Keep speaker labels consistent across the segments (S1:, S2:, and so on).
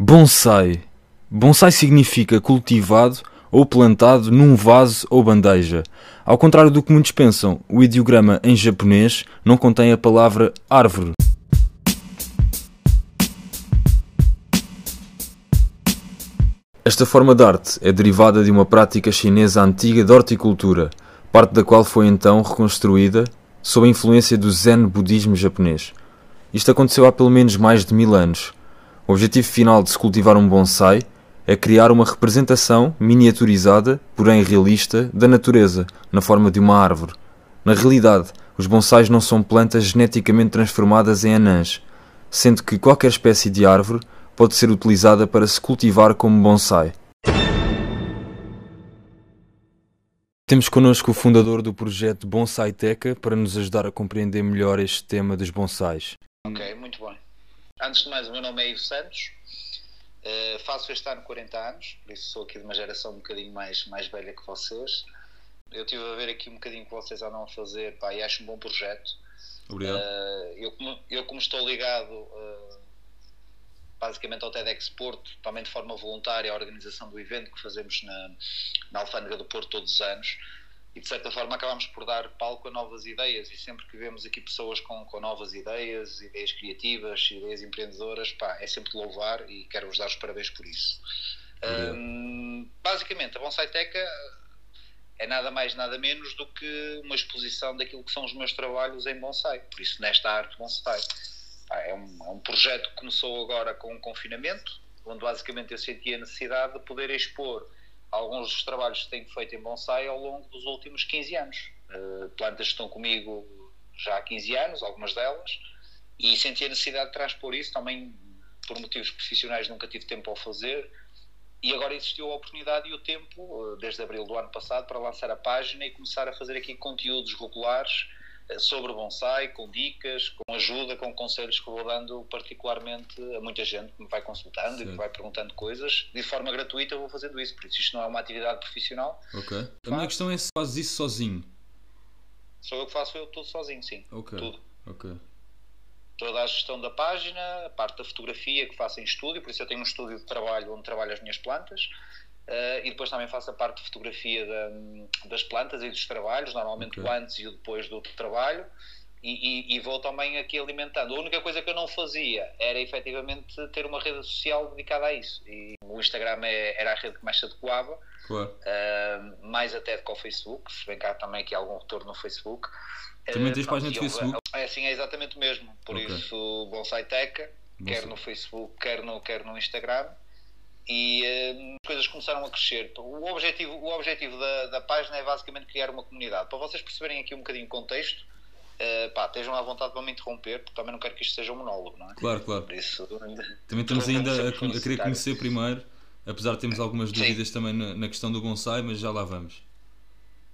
S1: Bonsai. Bonsai significa cultivado ou plantado num vaso ou bandeja. Ao contrário do que muitos pensam, o ideograma em japonês não contém a palavra árvore. Esta forma de arte é derivada de uma prática chinesa antiga de horticultura, parte da qual foi então reconstruída sob a influência do Zen budismo japonês. Isto aconteceu há pelo menos mais de mil anos. O objetivo final de se cultivar um bonsai é criar uma representação miniaturizada, porém realista, da natureza, na forma de uma árvore. Na realidade, os bonsais não são plantas geneticamente transformadas em anãs, sendo que qualquer espécie de árvore pode ser utilizada para se cultivar como bonsai. Temos connosco o fundador do projeto Bonsai Teca para nos ajudar a compreender melhor este tema dos bonsais.
S2: Ok, muito bem. Antes de mais, o meu nome é Ivo Santos, uh, faço este ano 40 anos, por isso sou aqui de uma geração um bocadinho mais, mais velha que vocês. Eu estive a ver aqui um bocadinho que vocês andam a fazer pá, e acho um bom projeto.
S1: Obrigado.
S2: Uh, eu, como, eu, como estou ligado uh, basicamente ao TEDx Porto, também de forma voluntária, à organização do evento que fazemos na, na Alfândega do Porto todos os anos. E de certa forma acabamos por dar palco a novas ideias. E sempre que vemos aqui pessoas com, com novas ideias, ideias criativas, ideias empreendedoras, pá, é sempre de louvar e quero-vos dar os parabéns por isso. Um, basicamente, a Bonsai Teca é nada mais, nada menos do que uma exposição daquilo que são os meus trabalhos em bonsai. Por isso, nesta arte bonsai. É um, é um projeto que começou agora com o confinamento, onde basicamente eu senti a necessidade de poder expor alguns dos trabalhos que tenho feito em bonsai ao longo dos últimos 15 anos. Uh, plantas estão comigo já há 15 anos, algumas delas, e senti a necessidade de transpor isso também por motivos profissionais nunca tive tempo a fazer e agora existiu a oportunidade e o tempo, desde abril do ano passado, para lançar a página e começar a fazer aqui conteúdos regulares sobre bonsai, com dicas, com ajuda, com conselhos que vou dando particularmente a muita gente que me vai consultando Sim. e que vai perguntando coisas. De forma gratuita eu vou fazendo isso, por isso isto não é uma atividade profissional.
S1: Ok. A minha questão é se fazes isso sozinho.
S2: Sou eu que faço eu tudo sozinho, sim.
S1: Ok.
S2: Tudo.
S1: Ok.
S2: Toda a gestão da página, a parte da fotografia que faço em estúdio, por isso eu tenho um estúdio de trabalho onde trabalho as minhas plantas. Uh, e depois também faço a parte de fotografia da, das plantas e dos trabalhos, normalmente okay. o antes e o depois do trabalho, e, e, e, vou também aqui alimentando. A única coisa que eu não fazia era efetivamente ter uma rede social dedicada a isso. E o Instagram é, era a rede que mais se adequava,
S1: claro.
S2: uh, mais até do que o Facebook, se bem há também aqui algum retorno no Facebook.
S1: Também tens uh, página de Facebook?
S2: É assim, é exatamente o mesmo. Por okay. isso, Bonsai Teca, quer no Facebook, quer no, quer no Instagram e uh, as coisas começaram a crescer. O objetivo, o objetivo da, da página é basicamente criar uma comunidade. Para vocês perceberem aqui um bocadinho o contexto, uh, pá, estejam à vontade para me interromper, porque também não quero que isto seja um monólogo, não é?
S1: Claro, claro.
S2: Por isso,
S1: também estamos ainda a, a, querer conhecer primeiro, apesar de termos algumas dúvidas Sim. também na, na, questão do bonsai, mas já lá vamos.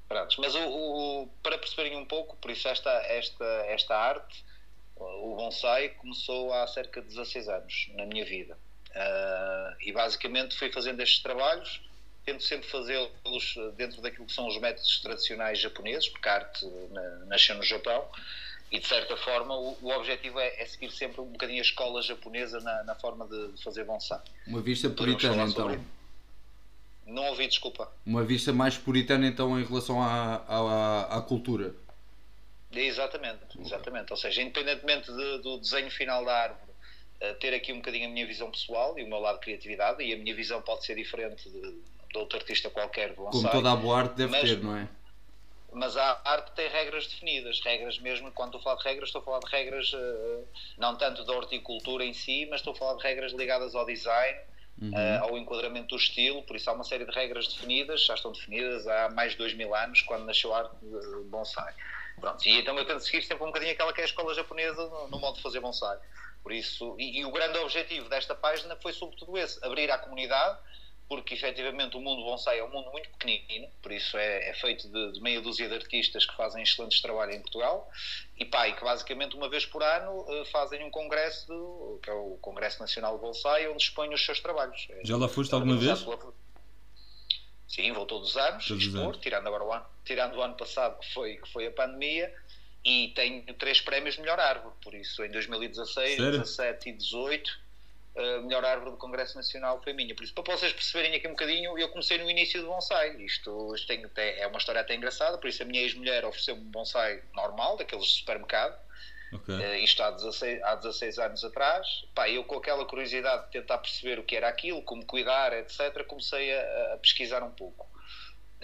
S2: Pronto, mas o, o, para perceberem um pouco, por isso esta, esta, esta arte, o bonsai começou há cerca de 16 anos na minha vida. Uh, e basicamente fui fazendo estes trabalhos, tento sempre fazê-los dentro daquilo que são os métodos tradicionais japoneses, porque a arte nasceu no Japão, e de certa forma o, o objetivo é, é, seguir sempre um bocadinho a escola japonesa na, na forma de, de, fazer bonsai.
S3: Uma vista puritana então.
S2: Não ouvi, desculpa.
S3: Uma vista mais puritana então em relação à, à, à cultura.
S2: Exatamente, exatamente. Ou seja, independentemente de, do desenho final da árvore ter aqui um bocadinho a minha visão pessoal e o meu lado de criatividade, e a minha visão pode ser diferente de, de outro artista qualquer.
S3: Como toda a boa arte deve mas, ter, não é?
S2: Mas a arte tem regras definidas, regras mesmo, quando estou a falar de regras, estou a falar de regras uh, não tanto da horticultura em si, mas estou a falar de regras ligadas ao design, uhum. uh, ao enquadramento do estilo, por isso há uma série de regras definidas, já estão definidas há mais de dois mil anos, quando nasceu a arte de bonsai. Pronto, e então eu tento seguir sempre um bocadinho aquela que é a escola japonesa no, no modo de fazer bonsai. Por isso, e, e, o grande objetivo desta página foi sobretudo esse, abrir à comunidade, porque efetivamente o mundo bonsai é um mundo muito pequenino, por isso é, é feito de, de, meia dúzia de artistas que fazem excelentes trabalhos em Portugal, e pá, e que basicamente uma vez por ano uh, fazem um congresso, do, que é o Congresso Nacional de Bonsai, onde expõem os seus trabalhos.
S1: Já lá foste alguma vez?
S2: Sim, vou todos os anos todos expor, anos. tirando agora o ano, tirando o ano passado que foi, que foi a pandemia, e tenho três prémios de melhor árvore, por isso em 2016, Sério? 17 e 18 a melhor árvore do Congresso Nacional foi minha. Por isso, para vocês perceberem aqui um bocadinho, eu comecei no início do bonsai. Isto, isto tem, é uma história até engraçada, por isso a minha ex-mulher ofereceu-me um bonsai normal, daqueles de supermercado.
S4: Ok.
S2: Uh, isto há 16, há 16 anos atrás. Pá, eu com aquela curiosidade de tentar perceber o que era aquilo, como cuidar, etc., comecei a, a pesquisar um pouco.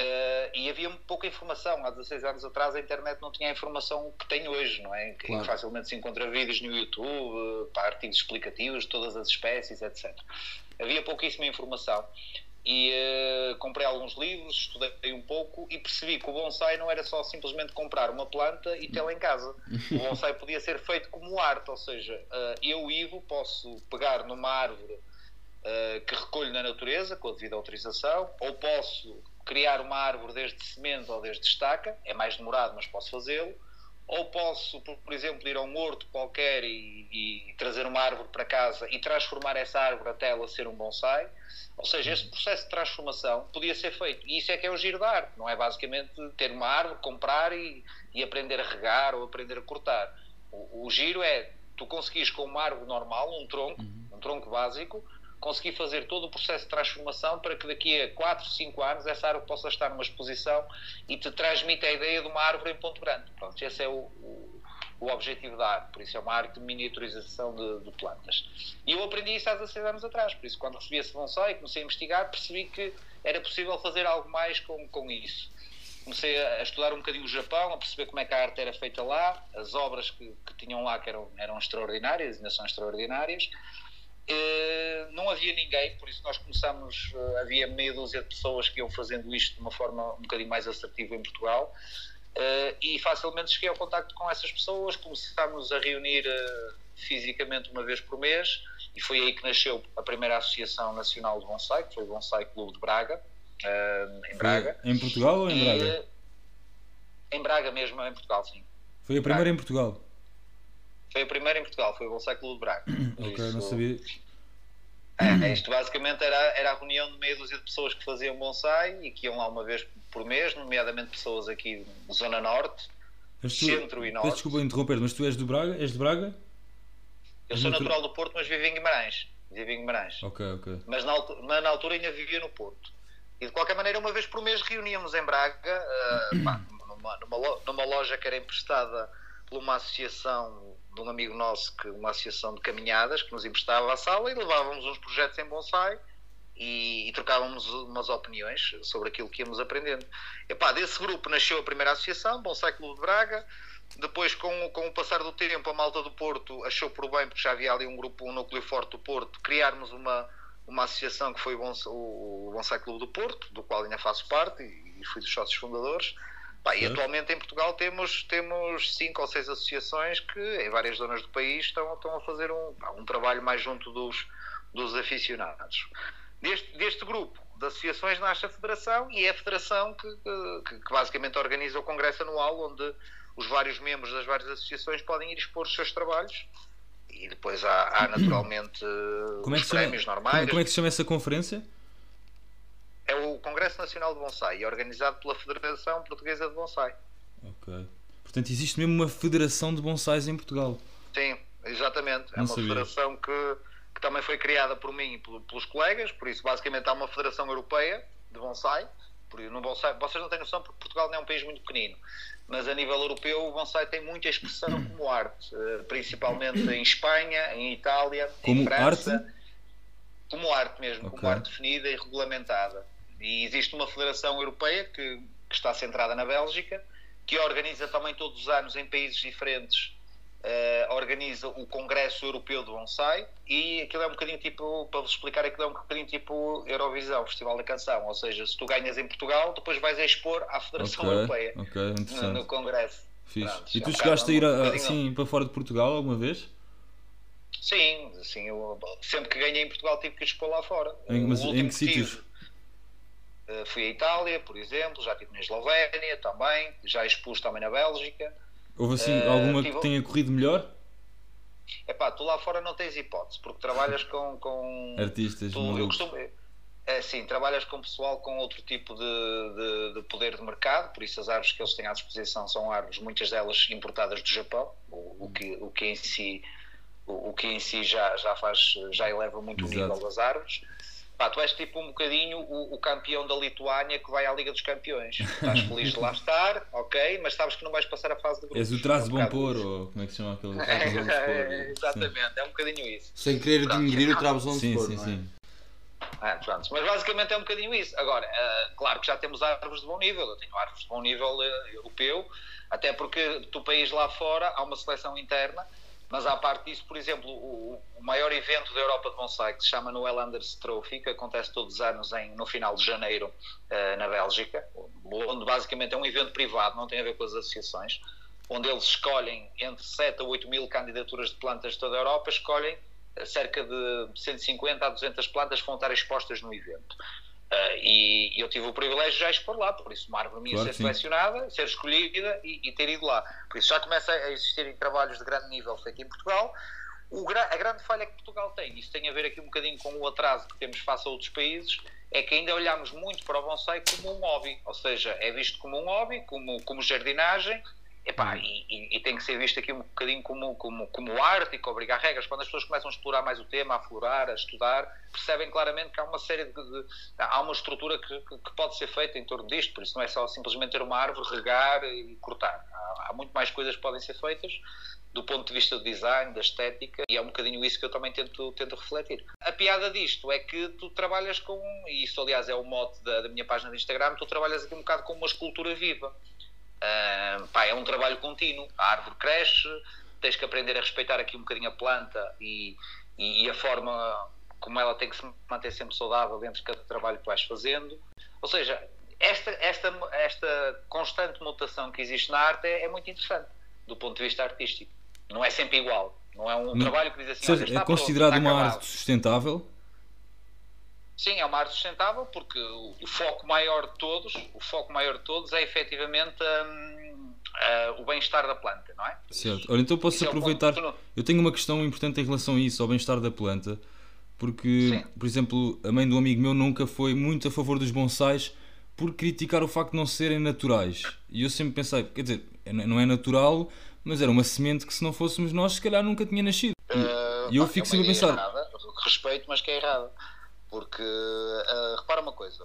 S2: Uh, e havia pouca informação. Há 16 anos atrás a internet não tinha a informação que tem hoje, não é? Que
S3: Claro.
S2: facilmente se encontra vídeos no YouTube, pá, artigos explicativos de todas as espécies, etc. Havia pouquíssima informação. E uh, comprei alguns livros, estudei um pouco e percebi que o bonsai não era só simplesmente comprar uma planta e tê-la em casa. O bonsai podia ser feito como arte, ou seja, uh, eu, Ivo, posso pegar numa árvore uh, que recolho na natureza, com a devida autorização, ou posso criar uma árvore desde semente ou desde estaca, é mais demorado, mas posso fazê-lo, ou posso, por, exemplo, ir a um horto qualquer e, e trazer uma árvore para casa e transformar essa árvore até ela ser um bonsai. Ou seja, esse processo de transformação podia ser feito. E isso é que é o giro da arte, não é basicamente ter uma árvore, comprar e, e aprender a regar ou aprender a cortar. O, o giro é tu conseguires com uma árvore normal, um tronco, um tronco básico, conseguir fazer todo o processo de transformação para que daqui a 4, 5 anos essa árvore possa estar numa exposição e te transmita a ideia de uma árvore em ponto grande. Pronto, esse é o, o, o objetivo da arte, por isso é uma arte de miniaturização de, de plantas. E eu aprendi isso há 16 anos atrás, por isso quando recebi esse bonsai, comecei a investigar, percebi que era possível fazer algo mais com, com isso. Comecei a estudar um bocadinho o Japão, a perceber como é que a arte era feita lá, as obras que, que tinham lá que eram, eram extraordinárias, ainda são extraordinárias. Eh, não havia ninguém, por isso nós começamos, eh, havia meia dúzia de pessoas que iam fazendo isto de uma forma um bocadinho mais assertiva em Portugal eh, e facilmente cheguei ao contacto com essas pessoas, começámos a reunir fisicamente uma vez por mês e foi aí que nasceu a primeira Associação Nacional de Bonsai, que foi o Bonsai Clube de Braga, em Braga.
S1: Em Portugal ou em
S2: E,
S1: Braga?
S2: eh, em Braga mesmo, em Portugal, sim.
S1: Foi a primeira em Portugal.
S2: Foi a primeira em Portugal, foi o Bonsai Clube de Braga.
S1: Ok, não
S2: isso-
S1: sabia.
S2: É, isto basicamente era, era a reunião de meia dúzia de pessoas que faziam bonsai e que iam lá uma vez por mês, nomeadamente pessoas aqui de Zona Norte.
S1: Tu,
S2: Centro e Norte.
S1: desculpa interromper, mas tu és do Braga? És de Braga?
S2: Eu sou
S1: Natural-
S2: do Porto, mas vivo em Guimarães. Vivo em Guimarães.
S1: Ok, ok.
S2: Mas na, mas na altura ainda vivia no Porto. E de qualquer maneira, uma vez por mês reuníamos em Braga, pá, numa, numa numa loja que era emprestada por uma associação de um amigo nosso, que, uma associação de caminhadas, que nos emprestava a sala e levávamos uns projetos em bonsai e, e trocávamos umas opiniões sobre aquilo que íamos aprendendo. Epá, desse grupo nasceu a primeira associação, Bonsai Clube de Braga. Depois, com, com o passar do tempo, a malta do Porto achou por bem, porque já havia ali um grupo, um núcleo forte do Porto, criarmos uma, uma associação que foi o Bonsai, Clube do Porto, do qual ainda faço parte e fui dos sócios fundadores. Pá, e atualmente em Portugal temos, temos cinco ou seis associações que em várias zonas do país estão, estão a fazer um, um trabalho mais junto dos, dos aficionados. Deste, deste grupo de associações nasce a Federação e é a Federação que, que, que basicamente organiza o Congresso Anual, onde os vários membros das várias associações podem ir expor os seus trabalhos e depois há, há naturalmente
S1: Como é,
S2: os
S1: chama,
S2: prémios
S1: como,
S2: normais.
S1: como é que se chama essa conferência?
S2: É o Congresso Nacional de Bonsai é organizado pela Federação Portuguesa de Bonsai.
S1: Ok. Portanto, existe mesmo uma federação de bonsais em Portugal.
S2: Sim, exatamente. É
S1: Não
S2: uma
S1: sabia.
S2: federação que, que também foi criada por mim e pelo- pelos colegas, por isso basicamente há uma federação europeia de bonsai. Por, no bonsai vocês não têm noção porque Portugal não é um país muito pequenino, mas a nível europeu o bonsai tem muita expressão como arte, eh, principalmente em Espanha, em Itália,
S1: Como
S2: em França.
S1: arte?
S2: Como arte mesmo,
S1: Ok.
S2: como arte definida e regulamentada. E existe uma federação europeia que, que está centrada na Bélgica, que organiza também todos os anos em países diferentes eh, organiza o Congresso Europeu de Bonsai e aquilo é um bocadinho tipo, para vos explicar, aquilo é um bocadinho tipo Eurovisão, Festival da Canção. Ou seja, se tu ganhas em Portugal, depois vais a expor à Federação
S1: Ok,
S2: Europeia
S1: ok,
S2: no, no Congresso. Pronto,
S1: E
S2: é
S1: tu
S2: um
S1: chegaste a ir
S2: um
S1: assim para fora de Portugal alguma vez?
S2: Sim, sim eu, sempre que ganhei em Portugal tive que expor lá fora.
S1: Em- mas em que sítios?
S2: Eh, fui à Itália, por exemplo, já estive na Eslovénia também, já expus também na Bélgica.
S1: Houve assim
S2: Eh,
S1: alguma
S2: tive-
S1: que tenha corrido melhor?
S2: Epá, tu lá fora não tens hipótese, porque trabalhas com. com
S1: Artistas,
S2: tu, eu costumo, é, sim, trabalhas com pessoal com outro tipo de, de, de poder de mercado, por isso as árvores que eles têm à disposição são árvores, muitas delas importadas do Japão, o, o que, o que em si. o, o que em si já, já faz, já eleva muito
S1: Exato.
S2: o nível das árvores. Pá, tu és tipo um bocadinho o, o campeão da Lituânia que vai à Liga dos Campeões. Estás feliz de lá estar, ok, mas sabes que não vais passar a fase de grupos.
S1: És o traço
S2: É um
S1: bom pôr, ou como é que se chama aquele?
S2: É, exatamente, é um bocadinho isso.
S3: Sem querer denegrir o
S1: Sim,
S3: Spor,
S1: sim,
S3: não é?
S1: sim.
S2: Ah, pronto. Mas basicamente é um bocadinho isso. Agora, ah, claro que já temos árvores de bom nível. Eu tenho árvores de bom nível eh, europeu, até porque do país lá fora há uma seleção interna. Mas à parte disso, por exemplo, o, o maior evento da Europa de bonsai, que se chama Noel Anders Trophy, que acontece todos os anos em, no final de janeiro eh, na Bélgica, onde basicamente é um evento privado, não tem a ver com as associações, onde eles escolhem entre 7 a 8 mil candidaturas de plantas de toda a Europa, escolhem eh, cerca de 150 a 200 plantas que vão estar expostas no evento. Uh, e eu tive o privilégio de já expor lá, por isso uma árvore minha
S1: Claro
S2: ser
S1: sim.
S2: selecionada, ser escolhida e, e ter ido lá. Por isso já começa a existirem trabalhos de grande nível feito em Portugal. Gra- a grande falha que Portugal tem, isso tem a ver aqui um bocadinho com o atraso que temos face a outros países, é que ainda olhamos muito para o bonsai como um hobby, ou seja, é visto como um hobby, como, como jardinagem, Epá, e, e- e tem que ser visto aqui um bocadinho como, como, como arte e que obriga a regras. Quando as pessoas começam a explorar mais o tema, a aflorar, a estudar, percebem claramente que há uma série de. de- há uma estrutura que, que- pode ser feita em torno disto. Por isso não é só simplesmente ter uma árvore, regar e cortar. Há, há muito mais coisas que podem ser feitas do ponto de vista do design, da estética, e é um bocadinho isso que eu também tento, tento refletir. A piada disto é que tu trabalhas com, e isso aliás é o mote da, da minha página de Instagram, tu trabalhas aqui um bocado com uma escultura viva. Pá, é um trabalho contínuo. A árvore cresce, tens que aprender a respeitar aqui um bocadinho a planta e, e, e a forma como ela tem que se manter sempre saudável dentro de cada trabalho que vais fazendo. Ou seja, esta, esta, esta constante mutação que existe na arte é, é muito interessante do ponto de vista artístico. Não é sempre igual. Não é um
S1: Não-
S2: trabalho que diz assim,
S1: seja, é considerado
S2: pronto,
S1: uma
S2: acabado.
S1: arte sustentável?
S2: Sim, é uma arte sustentável porque o, o foco maior de todos, o foco maior de todos é efetivamente hum, ah, o bem-estar da planta, não é?
S1: Certo. Olha, então posso
S2: é
S1: aproveitar.
S2: ponto-
S1: Eu tenho uma questão importante em relação a isso, ao bem-estar da planta, porque,
S2: Sim.
S1: por exemplo, a mãe de um amigo meu nunca foi muito a favor dos bonsais por criticar o facto de não serem naturais. E eu sempre pensei, quer dizer, é- não é natural, mas era uma semente que se não fôssemos nós, se calhar nunca tinha nascido. E eu
S2: Pá,
S1: fico
S2: é
S1: sempre a pensar,
S2: errada, respeito, mas que é errada. Porque, ah, repara uma coisa,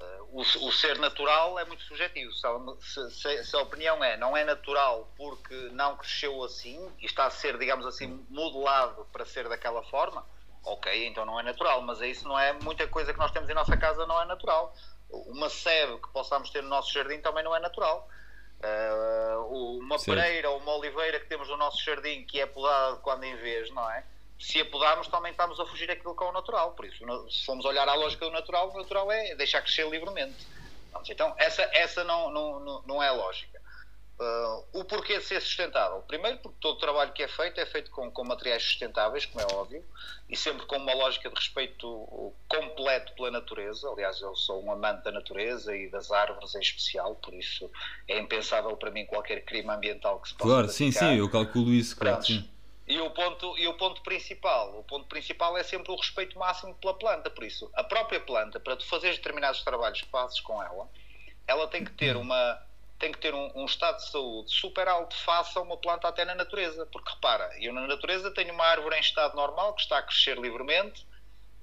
S2: ah, o, o ser natural é muito subjetivo. Se a, se- se- a opinião é não é natural porque não cresceu assim e está a ser, digamos assim, modelado para ser daquela forma, ok, então não é natural. Mas isso não é muita coisa que nós temos em nossa casa não é natural. Uma sebe que possamos ter no nosso jardim também não é natural. Ah, uma
S1: Certo.
S2: pereira ou uma oliveira que temos no nosso jardim que é podada quando em vez, não é? Se a podarmos, também estamos a fugir daquilo que é o natural. Por isso, se formos olhar à lógica do natural, o natural é deixar crescer livremente. Então, essa, essa não, não, não, é a lógica. Ah, o porquê de ser sustentável? Primeiro, porque todo o trabalho que é feito é feito com, com materiais sustentáveis, como é óbvio, e sempre com uma lógica de respeito completo pela natureza. Aliás, eu sou um amante da natureza e das árvores em especial, por isso é impensável para mim qualquer crime ambiental que se possa
S1: claro, sim,
S2: praticar.
S1: sim, eu calculo isso, claro, sim.
S2: E o ponto e o ponto principal, o ponto principal é sempre o respeito máximo pela planta, por isso, a própria planta, para tu fazeres determinados trabalhos que fazes com ela, ela tem que ter uma tem que ter um, um estado de saúde super alto face a uma planta até na natureza, porque repara, eu na natureza tenho uma árvore em estado normal que está a crescer livremente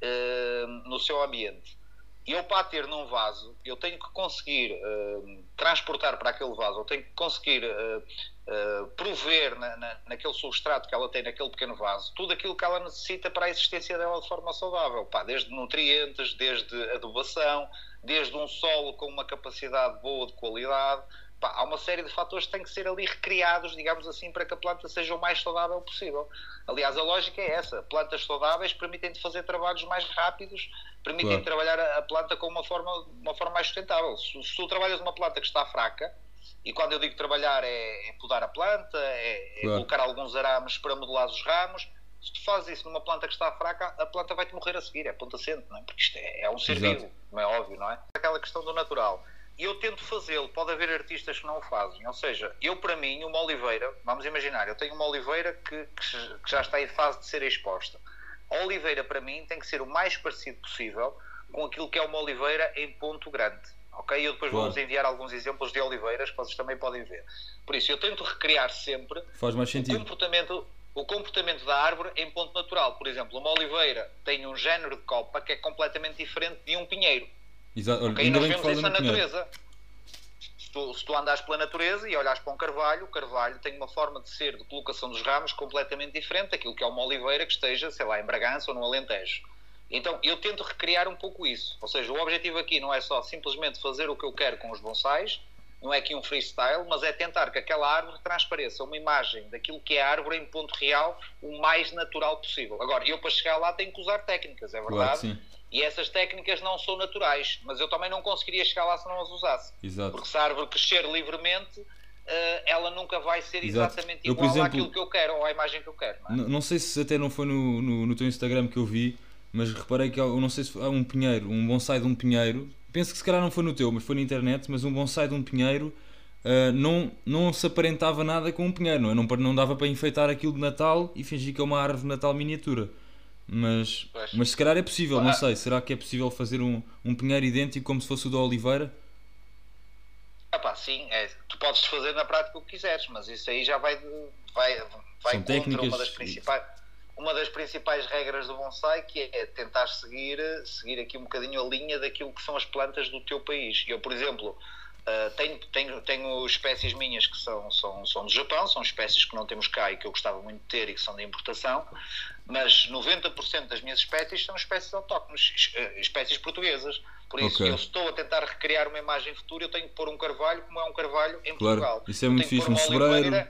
S2: eh, no seu ambiente. Eu para ter num vaso, eu tenho que conseguir eh, transportar para aquele vaso, eu tenho que conseguir eh, eh, prover na, na, naquele substrato que ela tem naquele pequeno vaso tudo aquilo que ela necessita para a existência dela de forma saudável. Pá, desde nutrientes, desde adubação, desde um solo com uma capacidade boa de qualidade. Pá, há uma série de fatores que têm que ser ali recriados, digamos assim, para que a planta seja o mais saudável possível. Aliás, a lógica é essa: plantas saudáveis permitem-te fazer trabalhos mais rápidos, permitem
S1: Claro.
S2: trabalhar a, a planta com uma forma, uma forma mais sustentável. Se, se tu trabalhas uma planta que está fraca, e quando eu digo trabalhar é, é podar a planta, é, é
S1: Claro.
S2: colocar alguns arames para modelar os ramos. Se tu fazes isso numa planta que está fraca, a planta vai-te morrer a seguir, é ponto assente, não é? Porque isto é, é um ser vivo, como é óbvio, não é? Aquela questão do natural. E eu tento fazê-lo, pode haver artistas que não o fazem. Ou seja, eu para mim, uma oliveira, vamos imaginar, eu tenho uma oliveira que, que já está em fase de ser exposta. A oliveira para mim tem que ser o mais parecido possível com aquilo que é uma oliveira em ponto grande. Ok? Eu depois
S1: Claro.
S2: vou-vos enviar alguns exemplos de oliveiras que vocês também podem ver. Por isso, eu tento recriar sempre o comportamento, o comportamento da árvore em ponto natural. Por exemplo, uma oliveira tem um género de copa que é completamente diferente de um pinheiro.
S1: Exato. Olha,
S2: Ok? E nós vemos isso na natureza. Se tu, se tu andas pela natureza e olhas para um carvalho, o carvalho tem uma forma de ser, de colocação dos ramos, completamente diferente daquilo que é uma oliveira que esteja, sei lá, em Bragança ou no Alentejo. Então, eu tento recriar um pouco isso. Ou seja, o objetivo aqui não é só simplesmente fazer o que eu quero com os bonsais, não é aqui um freestyle, mas é tentar que aquela árvore transpareça uma imagem daquilo que é a árvore em ponto real o mais natural possível. Agora, eu para chegar lá tenho que usar técnicas, é verdade?
S1: Claro.
S2: E essas técnicas não são naturais, mas eu também não conseguiria chegar lá se não as usasse.
S1: Exato.
S2: Porque se a árvore crescer livremente, eh, ela nunca vai ser
S1: Exato.
S2: exatamente
S1: Eu,
S2: igual
S1: exemplo-
S2: àquilo que eu quero ou à imagem que eu quero. Não é?
S1: Não sei se até não foi no, no, no teu Instagram que eu vi, mas reparei que eu não sei se há um pinheiro, um bonsai de um pinheiro. Penso que se calhar não foi no teu, mas foi na internet. Mas um bonsai de um pinheiro ah, não, não se aparentava nada com um pinheiro, não é? Não, não dava para enfeitar aquilo de Natal e fingir que é uma árvore de Natal miniatura. Mas,
S2: Pois.
S1: mas se calhar é possível, não
S2: Ah.
S1: sei. Será que é possível fazer um, um pinheiro idêntico como se fosse o da Oliveira?
S2: Epá, sim, é, tu podes fazer na prática o que quiseres, mas isso aí já vai, vai, vai
S1: São
S2: contra
S1: técnicas
S2: uma das principais uma das principais regras do bonsai que é tentar seguir seguir aqui um bocadinho a linha daquilo que são as plantas do teu país. Eu, por exemplo, ah, tenho, tenho, tenho espécies minhas que são, são, são do Japão, são espécies que não temos cá e que eu gostava muito de ter e que são de importação, mas 90% das minhas espécies são espécies autóctones, es- eh, espécies portuguesas. Por isso,
S1: Ok.
S2: eu estou a tentar recriar uma imagem futura, eu tenho que pôr um carvalho como é um carvalho em
S1: Claro,
S2: Portugal.
S1: isso é muito fixe,
S2: pôr
S1: um sobreiro.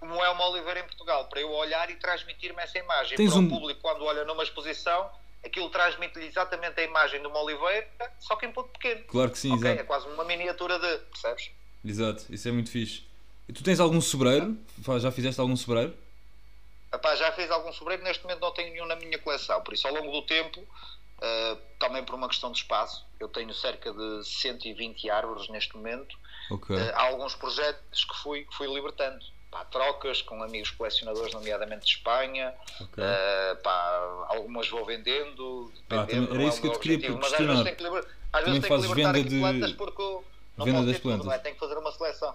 S2: Como é uma oliveira em Portugal, para eu olhar e transmitir-me essa imagem.
S1: Tens
S2: para
S1: um-
S2: o público, quando olha numa exposição, aquilo transmite-lhe exatamente a imagem de uma oliveira, só que em ponto pequeno.
S1: Claro que sim,
S2: Ok? É
S1: exato.
S2: quase uma miniatura de. Percebes?
S1: Exato, isso é muito fixe. E tu tens algum sobreiro? Já fizeste algum sobreiro?
S2: Epá, já fiz algum sobreiro, neste momento não tenho nenhum na minha coleção, por isso ao longo do tempo, eh, também por uma questão de espaço, eu tenho cerca de 120 árvores neste momento.
S1: Ok.
S2: Eh, há alguns projetos que fui, que fui libertando. Pá, trocas com amigos colecionadores, nomeadamente de Espanha.
S1: ok.
S2: Eh, pá, algumas vou vendendo.
S1: Ah, era isso que eu te queria
S2: objetivo, mas às vezes tenho que, liber- às vezes tenho que libertar aqui
S1: de-
S2: plantas porque não
S1: venda das
S2: tudo,
S1: plantas.
S2: não é? tenho que fazer uma seleção.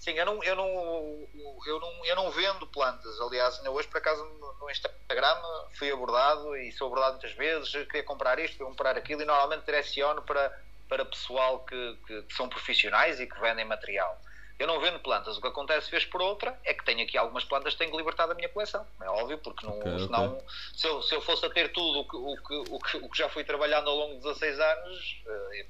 S2: Sim, eu não, eu não, eu não, eu não vendo plantas. Aliás, ainda hoje por acaso no, Instagram fui abordado e sou abordado muitas vezes. Queria comprar isto, queria comprar aquilo e normalmente direciono para, para pessoal que, que, que são profissionais e que vendem material. Eu não vendo plantas. O que acontece vez por outra é que tenho aqui algumas plantas que tenho que libertar da minha coleção. É óbvio, porque não,
S1: Ok, ok.
S2: senão, se, eu, se eu fosse a ter tudo o que, o, que, o, que, o que já fui trabalhando ao longo de 16 anos, eh,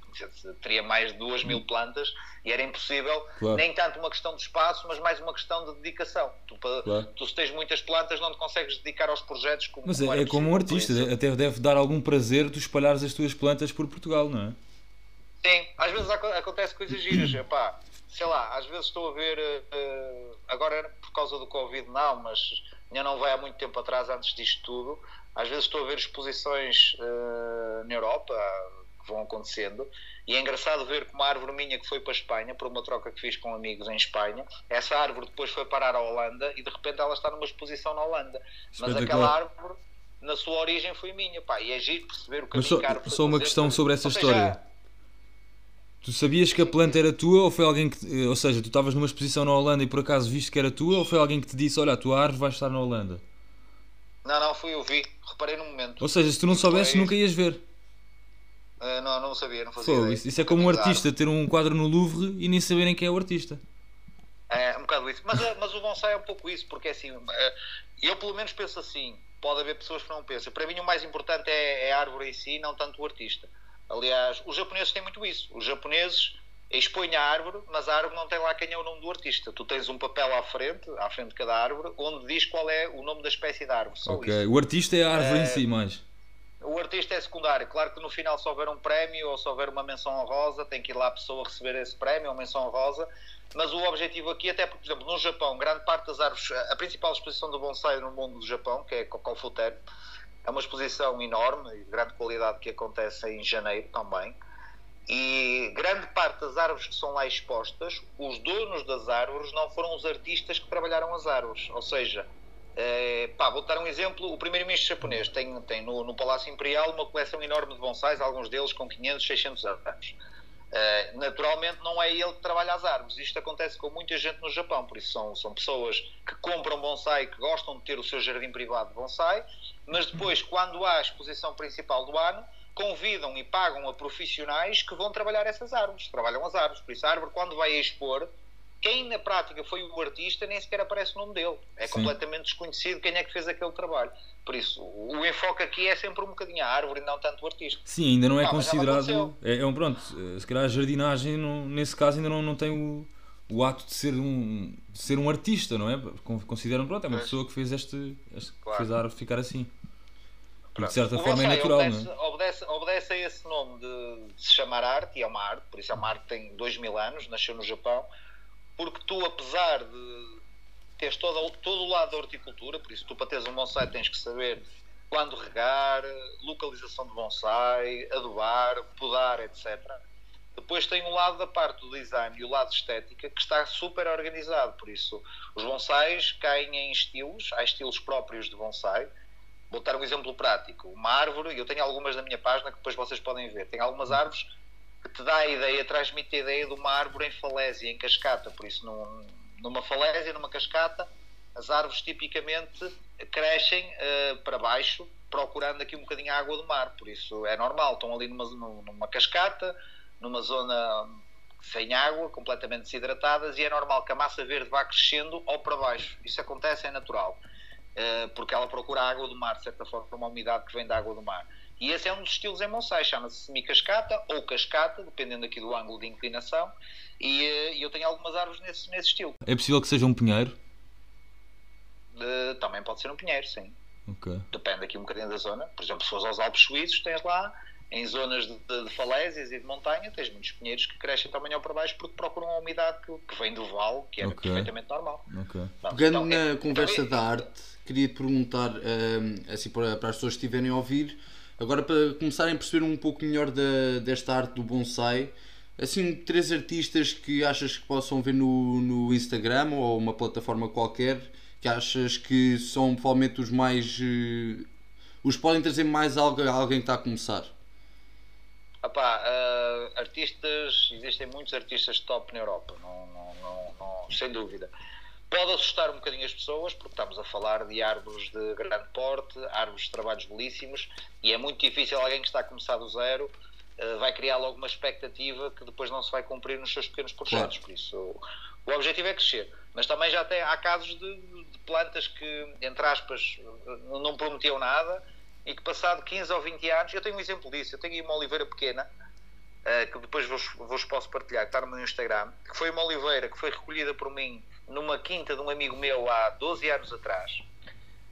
S2: teria mais de 2 mil plantas e era impossível.
S1: Claro.
S2: Nem tanto uma questão de espaço, mas mais uma questão de dedicação. Tu,
S1: Claro.
S2: tu se tens muitas plantas, não te consegues dedicar aos projetos como
S1: Mas
S2: como
S1: é, é como um artista,
S2: isso-
S1: até deve dar algum prazer tu espalhares as tuas plantas por Portugal, não é?
S2: Sim, às vezes aco- acontece coisas giras, epá, sei lá, às vezes estou a ver, eh, agora por causa do Covid não, mas ainda não vai há muito tempo atrás antes disto tudo, às vezes estou a ver exposições eh, na Europa que vão acontecendo e é engraçado ver como a árvore minha que foi para a Espanha, por uma troca que fiz com amigos em Espanha, essa árvore depois foi parar à Holanda e de repente ela está numa exposição na Holanda, mas aquela árvore na sua origem foi minha, pá, e é giro perceber o
S1: Mas só,
S2: que árvore
S1: só
S2: foi
S1: uma
S2: fazer,
S1: questão sobre essa história. Tu sabias que a planta era tua ou foi alguém que. te- Ou seja, tu estavas numa exposição na Holanda e por acaso viste que era tua ou foi alguém que te disse: Olha, a tua árvore vai estar na Holanda?
S2: Não, não, fui eu vi, reparei no momento.
S1: Ou seja, se tu não soubesses, nunca ias ver.
S2: Ah, não, não sabia, não fazia
S1: Pô, isso, isso é como um artista ter um quadro no Louvre e nem saberem quem é o artista.
S2: É, um bocado isso. Mas, ah, mas o bonsai é um pouco isso, porque é assim, eu pelo menos penso assim, pode haver pessoas que não pensam. Para mim o mais importante é, é a árvore em si, não tanto o artista. Aliás, os japoneses têm muito isso. Os japoneses expõem a árvore, mas a árvore não tem lá quem é o nome do artista. Tu tens um papel à frente, à frente de cada árvore, onde diz qual é o nome da espécie de árvore. Só
S1: Ok.
S2: isso.
S1: O artista é a árvore em
S2: É,
S1: si, mais.
S2: O artista é secundário. Claro que no final, se houver um prémio ou se houver uma menção honrosa, tem que ir lá a pessoa receber esse prémio ou menção honrosa. Mas o objetivo aqui, até porque, por exemplo, no Japão, grande parte das árvores, a principal exposição do bonsai no mundo do Japão, que é Kokofuter, é uma exposição enorme e de grande qualidade que acontece em janeiro também. E grande parte das árvores que são lá expostas, os donos das árvores não foram os artistas que trabalharam as árvores. Ou seja, eh, pá, vou dar um exemplo. O primeiro-ministro japonês tem, tem no, no Palácio Imperial uma coleção enorme de bonsais, alguns deles com 500, 600 anos. Uh, naturalmente não é ele que trabalha as árvores. Isto acontece com muita gente no Japão, por isso são, são pessoas que compram bonsai, que gostam de ter o seu jardim privado de bonsai, mas depois, quando há a exposição principal do ano, convidam e pagam a profissionais que vão trabalhar essas árvores, trabalham as árvores. Por isso, a árvore, quando vai a expor, quem na prática foi o artista nem sequer aparece o nome dele. É Sim. completamente desconhecido quem é que fez aquele trabalho. Por isso, o enfoque aqui é sempre um bocadinho a árvore e não tanto o artista.
S1: Sim, ainda não é ah, considerado. É, é, um pronto, se calhar a jardinagem, não, nesse caso, ainda não, não tem o, o ato de ser, um, de ser um artista, não é? Consideram, pronto, é uma pessoa que fez, este, este claro. fez a árvore ficar assim. Porque de certa o forma é natural,
S2: obedece,
S1: não é?
S2: Obedece, obedece a esse nome de, de se chamar arte, e é uma arte, por isso é uma arte que tem 2 mil anos, nasceu no Japão, porque tu, apesar de tens todo, todo o lado da horticultura, por isso tu para teres um bonsai tens que saber quando regar, localização de bonsai, adubar, podar, etc. Depois tem o lado da parte do design e o lado estética que está super organizado, por isso os bonsais caem em estilos, há estilos próprios de bonsai. Vou dar um exemplo prático. Uma árvore, eu tenho algumas na minha página que depois vocês podem ver. Tem algumas árvores que te dá a ideia, transmite a ideia de uma árvore em falésia, em cascata, por isso não, numa falésia, numa cascata, as árvores tipicamente crescem uh, para baixo, procurando aqui um bocadinho a água do mar. Por isso é normal, estão ali numa, numa cascata, numa zona sem água, completamente desidratadas, e é normal que a massa verde vá crescendo ou para baixo. Isso acontece, é natural, porque ela procura a água do mar, de certa forma, uma umidade que vem da água do mar. E esse é um dos estilos em bonsai, chama-se semi-cascata ou cascata, dependendo aqui do ângulo de inclinação. E uh, eu tenho algumas árvores nesse, nesse estilo.
S1: É possível que seja um pinheiro?
S2: Uh, também pode ser um pinheiro, sim.
S1: Okay.
S2: Depende aqui um bocadinho da zona. Por exemplo, se fores aos Alpes Suíços, tens lá, em zonas de, de, de, falésias e de montanha, tens muitos pinheiros que crescem também ao para baixo porque procuram a umidade que, que vem do vale, que é okay. perfeitamente normal.
S3: Okay. Pegando então, na é, conversa então, da arte, queria te perguntar, um, eh, assim para, para as pessoas que estiverem a ouvir, agora para começarem a perceber um pouco melhor da, desta arte do bonsai, assim, três artistas que achas que possam ver no, no Instagram ou uma plataforma qualquer que achas que são provavelmente os mais. Uh, os podem trazer mais algo a alguém que está a começar?
S2: Epá, uh, artistas, existem muitos artistas top na Europa, não, não, não, não, sem dúvida. Pode assustar um bocadinho as pessoas, porque estamos a falar de árvores de grande porte, árvores de trabalhos belíssimos, e é muito difícil alguém que está a começar do zero eh, vai criar logo uma expectativa que depois não se vai cumprir nos seus pequenos projetos. Por isso, o, o objetivo é crescer. Mas também já tem, há casos de, de, plantas que, entre aspas, não prometiam nada e que passado 15 ou 20 anos, eu tenho um exemplo disso, eu tenho aí uma oliveira pequena, uh, que depois vos, vos posso partilhar, que está no meu Instagram, que foi uma oliveira que foi recolhida por mim numa quinta de um amigo meu há 12 anos atrás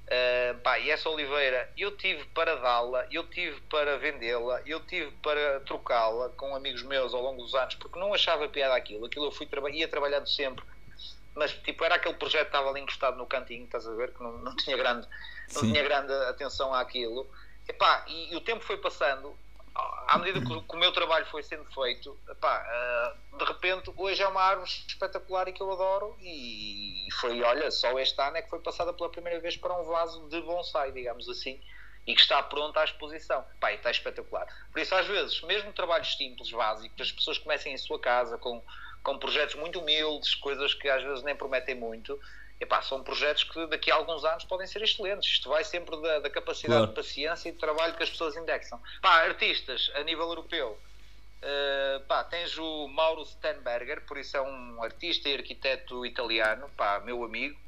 S2: Uh, pá, e essa oliveira eu tive para dá-la, eu tive para vendê-la, eu tive para trocá-la com amigos meus ao longo dos anos, porque não achava piada aquilo. Aquilo eu fui traba ia trabalhando sempre, mas tipo, era aquele projeto que estava ali encostado no cantinho, estás a ver? Que não, não tinha grande, não tinha grande atenção àquilo. E, pá, e, e o tempo foi passando, à medida que, que, o meu trabalho foi sendo feito, epá, uh, de repente hoje é uma árvore espetacular e que eu adoro e foi, olha, só este ano é que foi passada pela primeira vez para um vaso de bonsai, digamos assim, e que está pronta à exposição. Pá, está espetacular. Por isso, às vezes, mesmo trabalhos simples, básicos, as pessoas comecem em sua casa com, com projetos muito humildes, coisas que às vezes nem prometem muito, Epá, são projetos que daqui a alguns anos podem ser excelentes. Isto vai sempre da, da capacidade claro. de paciência e de trabalho que as pessoas indexam. Pá, artistas a nível europeu. Uh, pá, tens o Mauro Stenberger, por isso é um artista e arquiteto italiano, pá, meu amigo,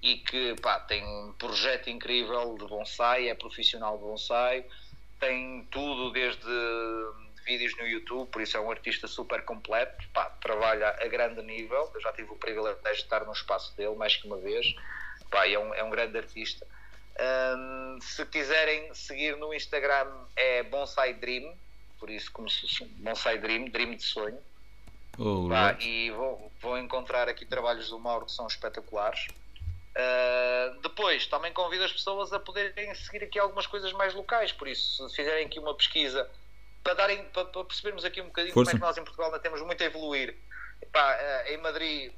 S2: e que pá, tem um projeto incrível de bonsai, é profissional de bonsai, tem tudo desde vídeos no YouTube, por isso é um artista super completo, pá, trabalha a grande nível. Eu já tive o privilégio de estar no espaço dele mais que uma vez, pá, é, um, é um grande artista. Um, se quiserem seguir no Instagram é Bonsai Dream, por isso como se Bonsai Dream, Dream de sonho. Oh, pá, e vou, vou encontrar aqui trabalhos do Mauro que são espetaculares. Uh, depois, também convido as pessoas a poderem seguir aqui algumas coisas mais locais, por isso, se fizerem aqui uma pesquisa para, darem, para, para percebermos aqui um bocadinho Força. como é que nós em Portugal ainda temos muito a evoluir. Epá, eh, em Madrid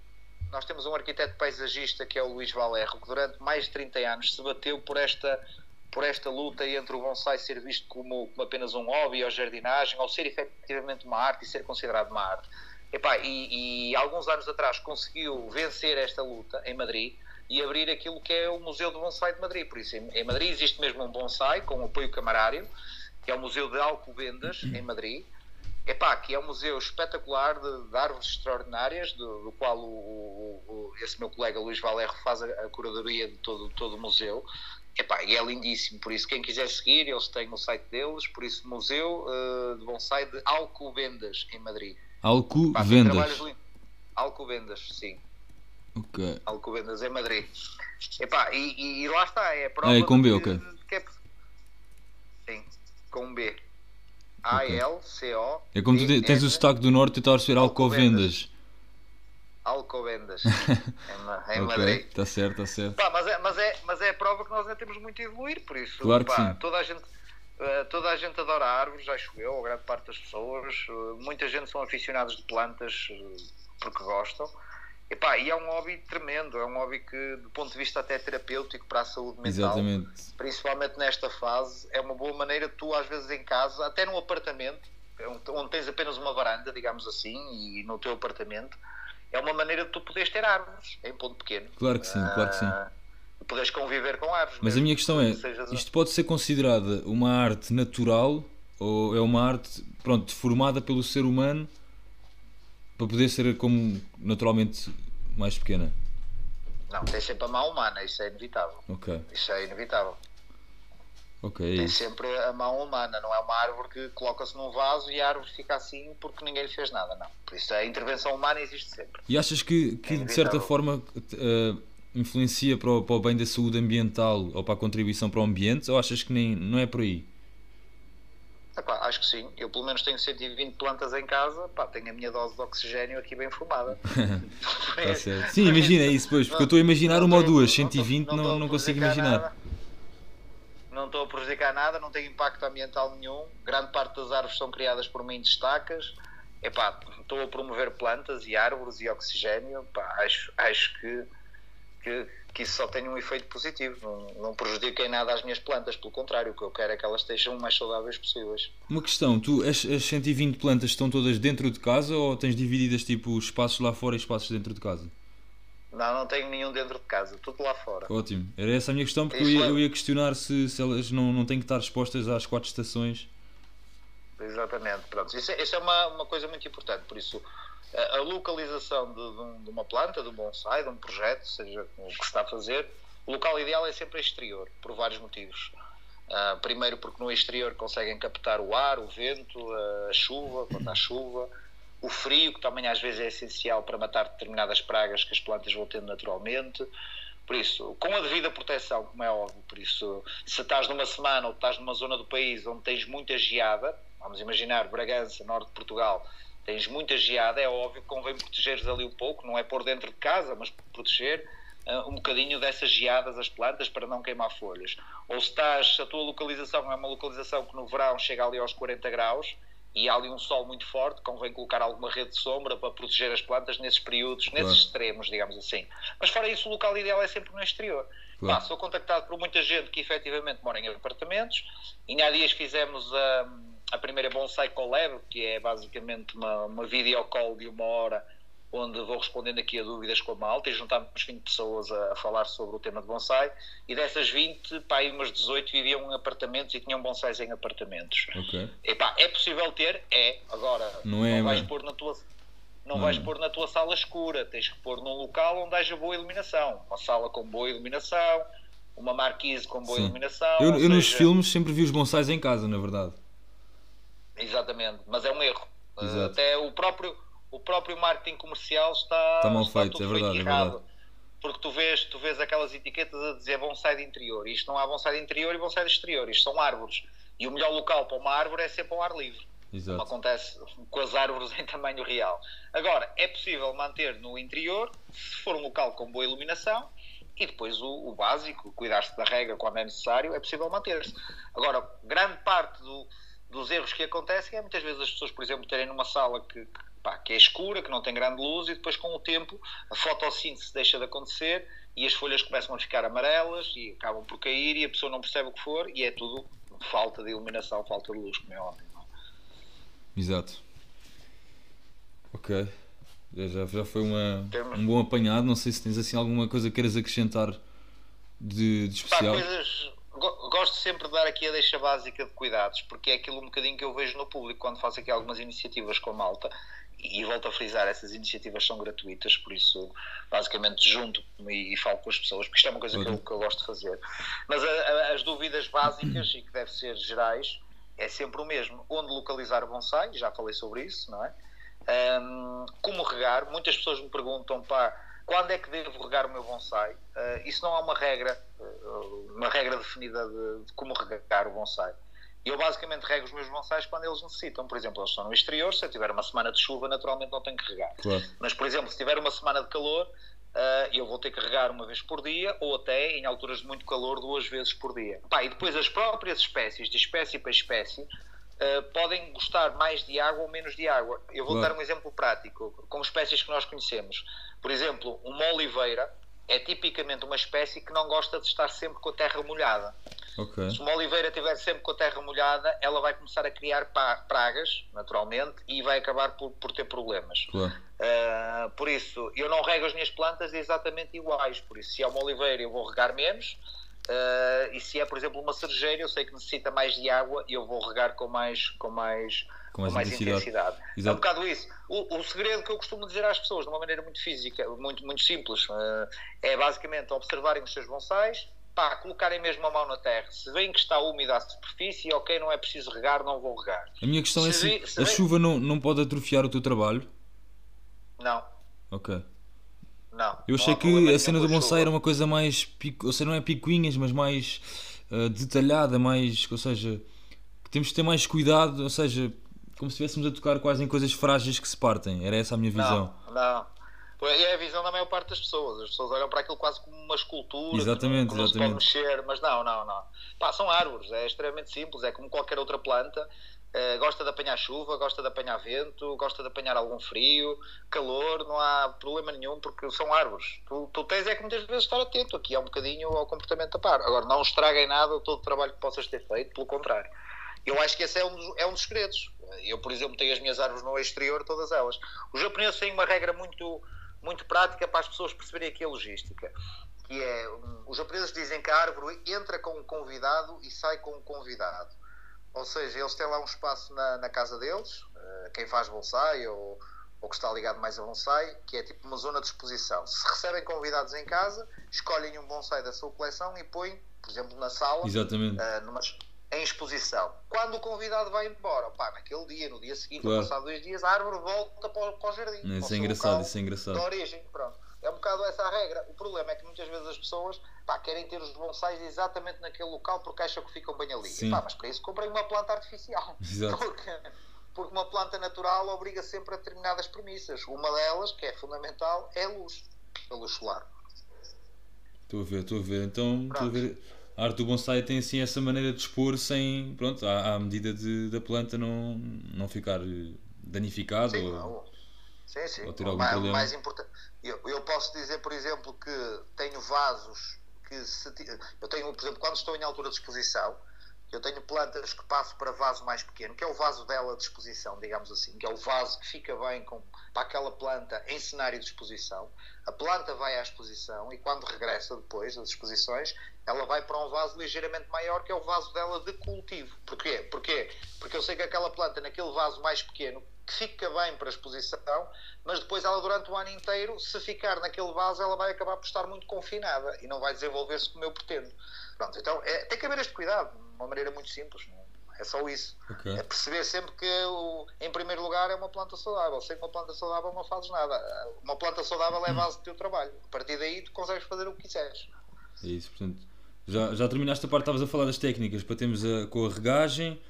S2: nós temos um arquiteto paisagista que é o Luís Valerro, que durante mais de 30 anos se bateu por esta por esta luta entre o bonsai ser visto como, como apenas um hobby ou jardinagem, ou ser efetivamente uma arte e ser considerado uma arte. Epá, e, e alguns anos atrás conseguiu vencer esta luta em Madrid e abrir aquilo que é o Museu do Bonsai de Madrid. Por isso, em, em Madrid existe mesmo um bonsai com apoio camarário, que é o Museu de Alcobendas, em Madrid. Epá, que é um museu espetacular de, de árvores extraordinárias, do, do qual o, o, o, esse meu colega Luís Valerro faz a, a curadoria de todo, todo o museu. Epá, e é lindíssimo, por isso quem quiser seguir, eles têm o site deles, por isso Museu uh, de Bonsai de Alcobendas, em Madrid.
S1: Alcobendas?
S2: Alcobendas, sim.
S1: Ok.
S2: Alcobendas, em Madrid. Epá, e, e, lá está, é a prova...
S1: É, com B, ok.
S2: Que é, sim, com B. A-L-C-O...
S1: É como tu tens o sotaque do norte e estás a receber Alcobendas.
S2: Alcobendas, em, em okay, Madrid.
S1: Está certo, está certo.
S2: Pá, mas, é, mas, é, mas é a prova que nós ainda temos muito a evoluir, por isso
S1: claro que sim.
S2: toda a gente. Uh, toda a gente adora árvores, acho eu, a grande parte das pessoas. Uh, muita gente são aficionados de plantas uh, porque gostam. E, pá, e é um hobby tremendo, é um hobby que, do ponto de vista até terapêutico para a saúde mental,
S1: Exatamente.
S2: principalmente nesta fase, é uma boa maneira de tu, às vezes em casa, até num apartamento, onde tens apenas uma varanda, digamos assim, e no teu apartamento, é uma maneira de tu poderes ter árvores em ponto pequeno.
S1: Claro que sim, uh, claro que sim.
S2: Ah, poderes conviver com árvores.
S1: Mas a minha questão é, isto pode ser considerada uma arte natural ou é uma arte, pronto, formada pelo ser humano para poder ser como naturalmente mais pequena?
S2: Não, tem sempre a mão humana, isso é inevitável.
S1: Ok.
S2: Isso é inevitável.
S1: Ok.
S2: Tem sempre a mão humana, não é uma árvore que coloca-se num vaso e a árvore fica assim porque ninguém lhe fez nada, não. Por isso a intervenção humana existe sempre.
S1: E achas que, que é de certa forma uh, influencia para o, para o, bem da saúde ambiental ou para a contribuição para o ambiente ou achas que nem, não é por aí?
S2: Epá, acho que sim. Eu pelo menos tenho 120 plantas em casa, pá, tenho a minha dose de oxigênio aqui bem fumada.
S1: tá certo. Sim, imagina isso, pois, porque eu estou a imaginar uma ou duas, 120 não, não, não consigo imaginar.
S2: Nada não estou a prejudicar nada, não tem impacto ambiental nenhum. Grande parte das árvores são criadas por mim de estacas. Epá, estou a promover plantas e árvores e oxigênio. Epá, acho, acho que, que, que, isso só tem um efeito positivo. Não, não prejudica em nada as minhas plantas, pelo contrário, o que eu quero é que elas estejam o mais saudáveis possíveis.
S1: Uma questão, tu, as, as 120 plantas estão todas dentro de casa ou tens divididas tipo espaços lá fora e espaços dentro de casa?
S2: Não, não tenho nenhum dentro de casa, tudo lá fora.
S1: Ótimo. Era essa a minha questão, porque eu ia, eu ia, questionar se, se elas não, não têm que estar expostas às quatro estações.
S2: Exatamente, pronto. Isso, é, isso é uma, uma coisa muito importante, por isso a, localização de, de, uma planta, de um bonsai, de um projeto, seja o que se está a fazer, o local ideal é sempre exterior, por vários motivos. Uh, primeiro porque no exterior conseguem captar o ar, o vento, a chuva, quando há chuva o frio, que também às vezes é essencial para matar determinadas pragas que as plantas vão tendo naturalmente. Por isso, com a devida proteção, como é óbvio, por isso, se estás numa semana ou estás numa zona do país onde tens muita geada, vamos imaginar Bragança, norte de Portugal, tens muita geada, é óbvio que convém protegeres ali um pouco, não é por dentro de casa, mas proteger uh, um bocadinho dessas geadas as plantas para não queimar folhas. Ou se estás, se a tua localização é uma localização que no verão chega ali aos 40 graus, e há ali um sol muito forte, convém colocar alguma rede de sombra para proteger as plantas nesses períodos, claro. nesses extremos, digamos assim. Mas fora isso, o local ideal é sempre no exterior. Claro. Pá, sou contactado por muita gente que efetivamente mora em apartamentos, e há dias fizemos a, a primeira Bonsai Collab, que é basicamente uma, uma video call de uma hora onde vou respondendo aqui a dúvidas com a malta e juntámos 20 pessoas a, a, falar sobre o tema de bonsai e dessas 20, pá, umas 18 viviam em apartamentos e tinham bonsais em apartamentos.
S1: Okay.
S2: pá, é possível ter? É. Agora,
S1: não, é,
S2: não vais pôr na tua... Não, não vais pôr na tua sala escura, tens que pôr num local onde haja boa iluminação. Uma sala com boa iluminação, uma marquise com boa Sim. iluminação.
S1: Eu, eu seja... nos filmes sempre vi os bonsais em casa, na verdade.
S2: Exatamente, mas é um erro.
S1: Exato.
S2: Até o próprio, o próprio marketing comercial está,
S1: está mal
S2: está
S1: feito, é verdade,
S2: feito
S1: é verdade.
S2: Porque tu vês, tu vês aquelas etiquetas a dizer bonsai de interior. Isto não há bonsai de interior e bonsai de exterior. Isto são árvores. E o melhor local para uma árvore é sempre ao ar livre.
S1: Exato.
S2: Como acontece com as árvores em tamanho real. Agora, é possível manter no interior, se for um local com boa iluminação, e depois o, o básico, cuidar-se da rega quando é necessário, é possível manter-se. Agora, grande parte do, dos erros que acontecem é muitas vezes as pessoas, por exemplo, terem numa sala que, que pá, que é escura, que não tem grande luz, e depois com o tempo a fotossíntese deixa de acontecer e as folhas começam a ficar amarelas e acabam por cair e a pessoa não percebe o que for e é tudo falta de iluminação, falta de luz, como é óbvio. É?
S1: Exato. Ok. Já, já foi uma, um bom apanhado. Não sei se tens assim alguma coisa que queiras acrescentar de, de
S2: Pá,
S1: especial.
S2: coisas, go- gosto sempre de dar aqui a deixa básica de cuidados, porque é aquilo um bocadinho que eu vejo no público quando faço aqui algumas iniciativas com a malta. E, volto a frisar, essas iniciativas são gratuitas, por isso basicamente junto-me e, e falo com as pessoas, porque isto é uma coisa que eu,
S1: Ótimo.
S2: que eu gosto de fazer. Mas a- a- as dúvidas básicas e que devem ser gerais é sempre o mesmo. Onde localizar o bonsai, já falei sobre isso, não é? Ahm, como regar, muitas pessoas me perguntam, pá, quando é que devo regar o meu bonsai? Ah, isso não há uma regra, ah, uma regra definida de, de como regar o bonsai. Eu basicamente rego os meus bonsais quando eles necessitam. Por exemplo, eles estão no exterior, se eu tiver uma semana de chuva, naturalmente não tenho que regar.
S1: Claro.
S2: Mas, por exemplo, se tiver uma semana de calor, ah, eu vou ter que regar uma vez por dia, ou até, em alturas de muito calor, duas vezes por dia. Pá, e depois as próprias espécies, de espécie para espécie, uh, podem gostar mais de água ou menos de água. Eu vou
S1: Claro.
S2: dar um exemplo prático, com espécies que nós conhecemos. Por exemplo, uma oliveira é tipicamente uma espécie que não gosta de estar sempre com a terra molhada.
S1: Ok.
S2: Se uma oliveira estiver sempre com a terra molhada, ela vai começar a criar pragas, naturalmente, e vai acabar por, por ter problemas.
S1: Claro.
S2: Uh, por isso, eu não rego as minhas plantas exatamente iguais. Por isso, se é uma oliveira, eu vou regar menos. Uh, e se é, por exemplo, uma cerejeira, eu sei que necessita mais de água e eu vou regar com mais, com mais,
S1: Com mais intensidade.
S2: É um bocado isso. O, o segredo que eu costumo dizer às pessoas, de uma maneira muito física, muito, muito simples, uh, é basicamente observarem os seus bonsais, pá, colocarem mesmo a mão na terra. Se veem que está úmida a superfície, ok, não é preciso regar, não vou regar.
S1: A minha questão é
S2: Se
S1: se
S2: vi- se
S1: a
S2: vi-
S1: chuva não, não pode atrofiar o teu trabalho.
S2: Não,
S1: Ok.
S2: Não.
S1: Eu
S2: não
S1: achei
S2: problema
S1: que a cena do bonsai
S2: chuva.
S1: era uma coisa mais. pico- Ou seja, não é picuinhas, mas mais ah, detalhada, mais. Ou seja, que temos de ter mais cuidado. Ou seja, como se estivéssemos a tocar quase em coisas frágeis que se partem. Era essa a minha visão.
S2: Não, não. É a visão da maior parte das pessoas. As pessoas olham para aquilo quase como uma escultura.
S1: Exatamente,
S2: que não, que não
S1: exatamente.
S2: se pode mexer, mas não, não, não. Pá, são árvores, é extremamente simples, é como qualquer outra planta. Eh, gosta de apanhar chuva, gosta de apanhar vento, gosta de apanhar algum frio, calor, não há problema nenhum porque são árvores. Tu, tu tens é que muitas vezes estar atento aqui, é um bocadinho ao comportamento da par. Agora, não estraguem nada todo o trabalho que possas ter feito, pelo contrário. Eu acho que esse é um, dos, é um dos segredos. Eu, por exemplo, tenho as minhas árvores no exterior, todas elas. Os japoneses têm uma regra muito, muito prática para as pessoas perceberem aqui a logística. Que é, hum, os japoneses dizem que a árvore entra com um convidado e sai com um convidado. Ou seja, eles têm lá um espaço na, na casa deles, eh, quem faz bonsai ou, ou que está ligado mais a bonsai, que é tipo uma zona de exposição. Se recebem convidados em casa, escolhem um bonsai da sua coleção e põem, por exemplo, na sala,
S1: Exatamente.
S2: ah, numa- em exposição. Quando o convidado vai embora, pá, naquele dia, no dia seguinte,
S1: Claro.
S2: passado dois dias, a árvore volta para, o- para o jardim.
S1: Isso é engraçado, isso é engraçado.
S2: De origem, pronto. É um bocado essa a regra. O problema é que muitas vezes as pessoas pá, querem ter os bonsais exatamente naquele local porque acham que ficam bem ali. Pá, mas para isso comprem uma planta artificial.
S1: Exato.
S2: Porque, porque uma planta natural obriga sempre a determinadas premissas. Uma delas, que é fundamental, é a luz. A luz solar.
S1: Estou a ver, estou a ver. Então, estou a ver. A arte do bonsai tem assim essa maneira de expor sem. Pronto, à, à medida de, da planta não, não ficar eh, danificado.
S2: Sim,
S1: ou-
S2: não. Sim, sim.
S1: ou ter algum
S2: mais,
S1: problema.
S2: mais importante. Eu, eu posso dizer, por exemplo, que tenho vasos que se eu tenho, por exemplo, quando estou em altura de exposição, eu tenho plantas que passo para vaso mais pequeno, que é o vaso dela de exposição, digamos assim, que é o vaso que fica bem com, para aquela planta em cenário de exposição. A planta vai à exposição e quando regressa depois das exposições, ela vai para um vaso ligeiramente maior, que é o vaso dela de cultivo. Porquê? Porquê? Porque eu sei que aquela planta, naquele vaso mais pequeno, que fica bem para a exposição, mas depois ela durante o ano inteiro, se ficar naquele vaso, ela vai acabar por estar muito confinada e não vai desenvolver-se como eu pretendo. Pronto, então é, tem que haver este cuidado, de uma maneira muito simples. não- É só isso.
S1: Ok.
S2: É perceber sempre que, o, em primeiro lugar, é uma planta saudável. Sem uma planta saudável não fazes nada. Uma planta saudável é a base do teu trabalho. A partir daí, tu consegues fazer o que quiseres.
S1: É isso, portanto. Já, já terminaste a parte, estavas a falar das técnicas para termos a, com a regagem,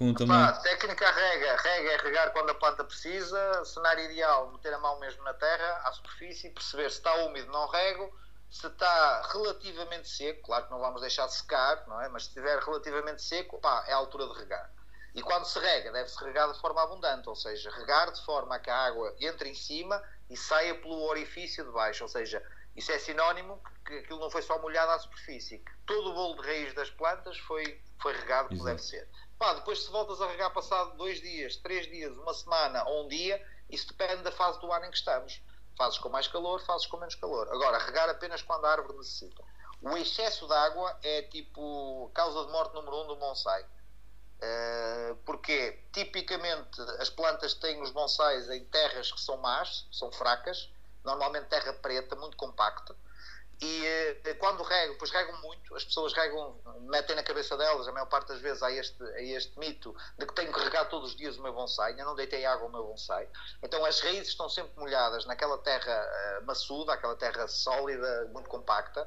S1: com também.
S2: Pá, técnica rega. Rega é regar quando a planta precisa. Cenário ideal, meter a mão mesmo na terra, à superfície, perceber se está úmido, não rego. Se está relativamente seco, claro que não vamos deixar de secar, não é? Mas se estiver relativamente seco, pá, é a altura de regar. E quando se rega, deve-se regar de forma abundante, ou seja, regar de forma a que a água entre em cima e saia pelo orifício de baixo, ou seja, Isso é sinónimo que aquilo não foi só molhado à superfície, que todo o bolo de raiz das plantas foi, foi regado como deve ser. Pá, depois se voltas a regar passado dois dias, três dias, uma semana ou um dia, isso depende da fase do ano em que estamos. Fases com mais calor, fases com menos calor. Agora, regar apenas quando a árvore necessita. O excesso de água é tipo causa de morte número um do bonsai. Uh, porque tipicamente as plantas têm os bonsais em terras que são más, são fracas, normalmente terra preta, muito compacta. E uh, quando regam, pois regam muito, as pessoas regam, metem na cabeça delas, a maior parte das vezes há este, há este mito de que tenho que regar todos os dias o meu bonsai. Eu não deitei água ao meu bonsai. Então as raízes estão sempre molhadas naquela terra uh, maçuda, aquela terra sólida, muito compacta,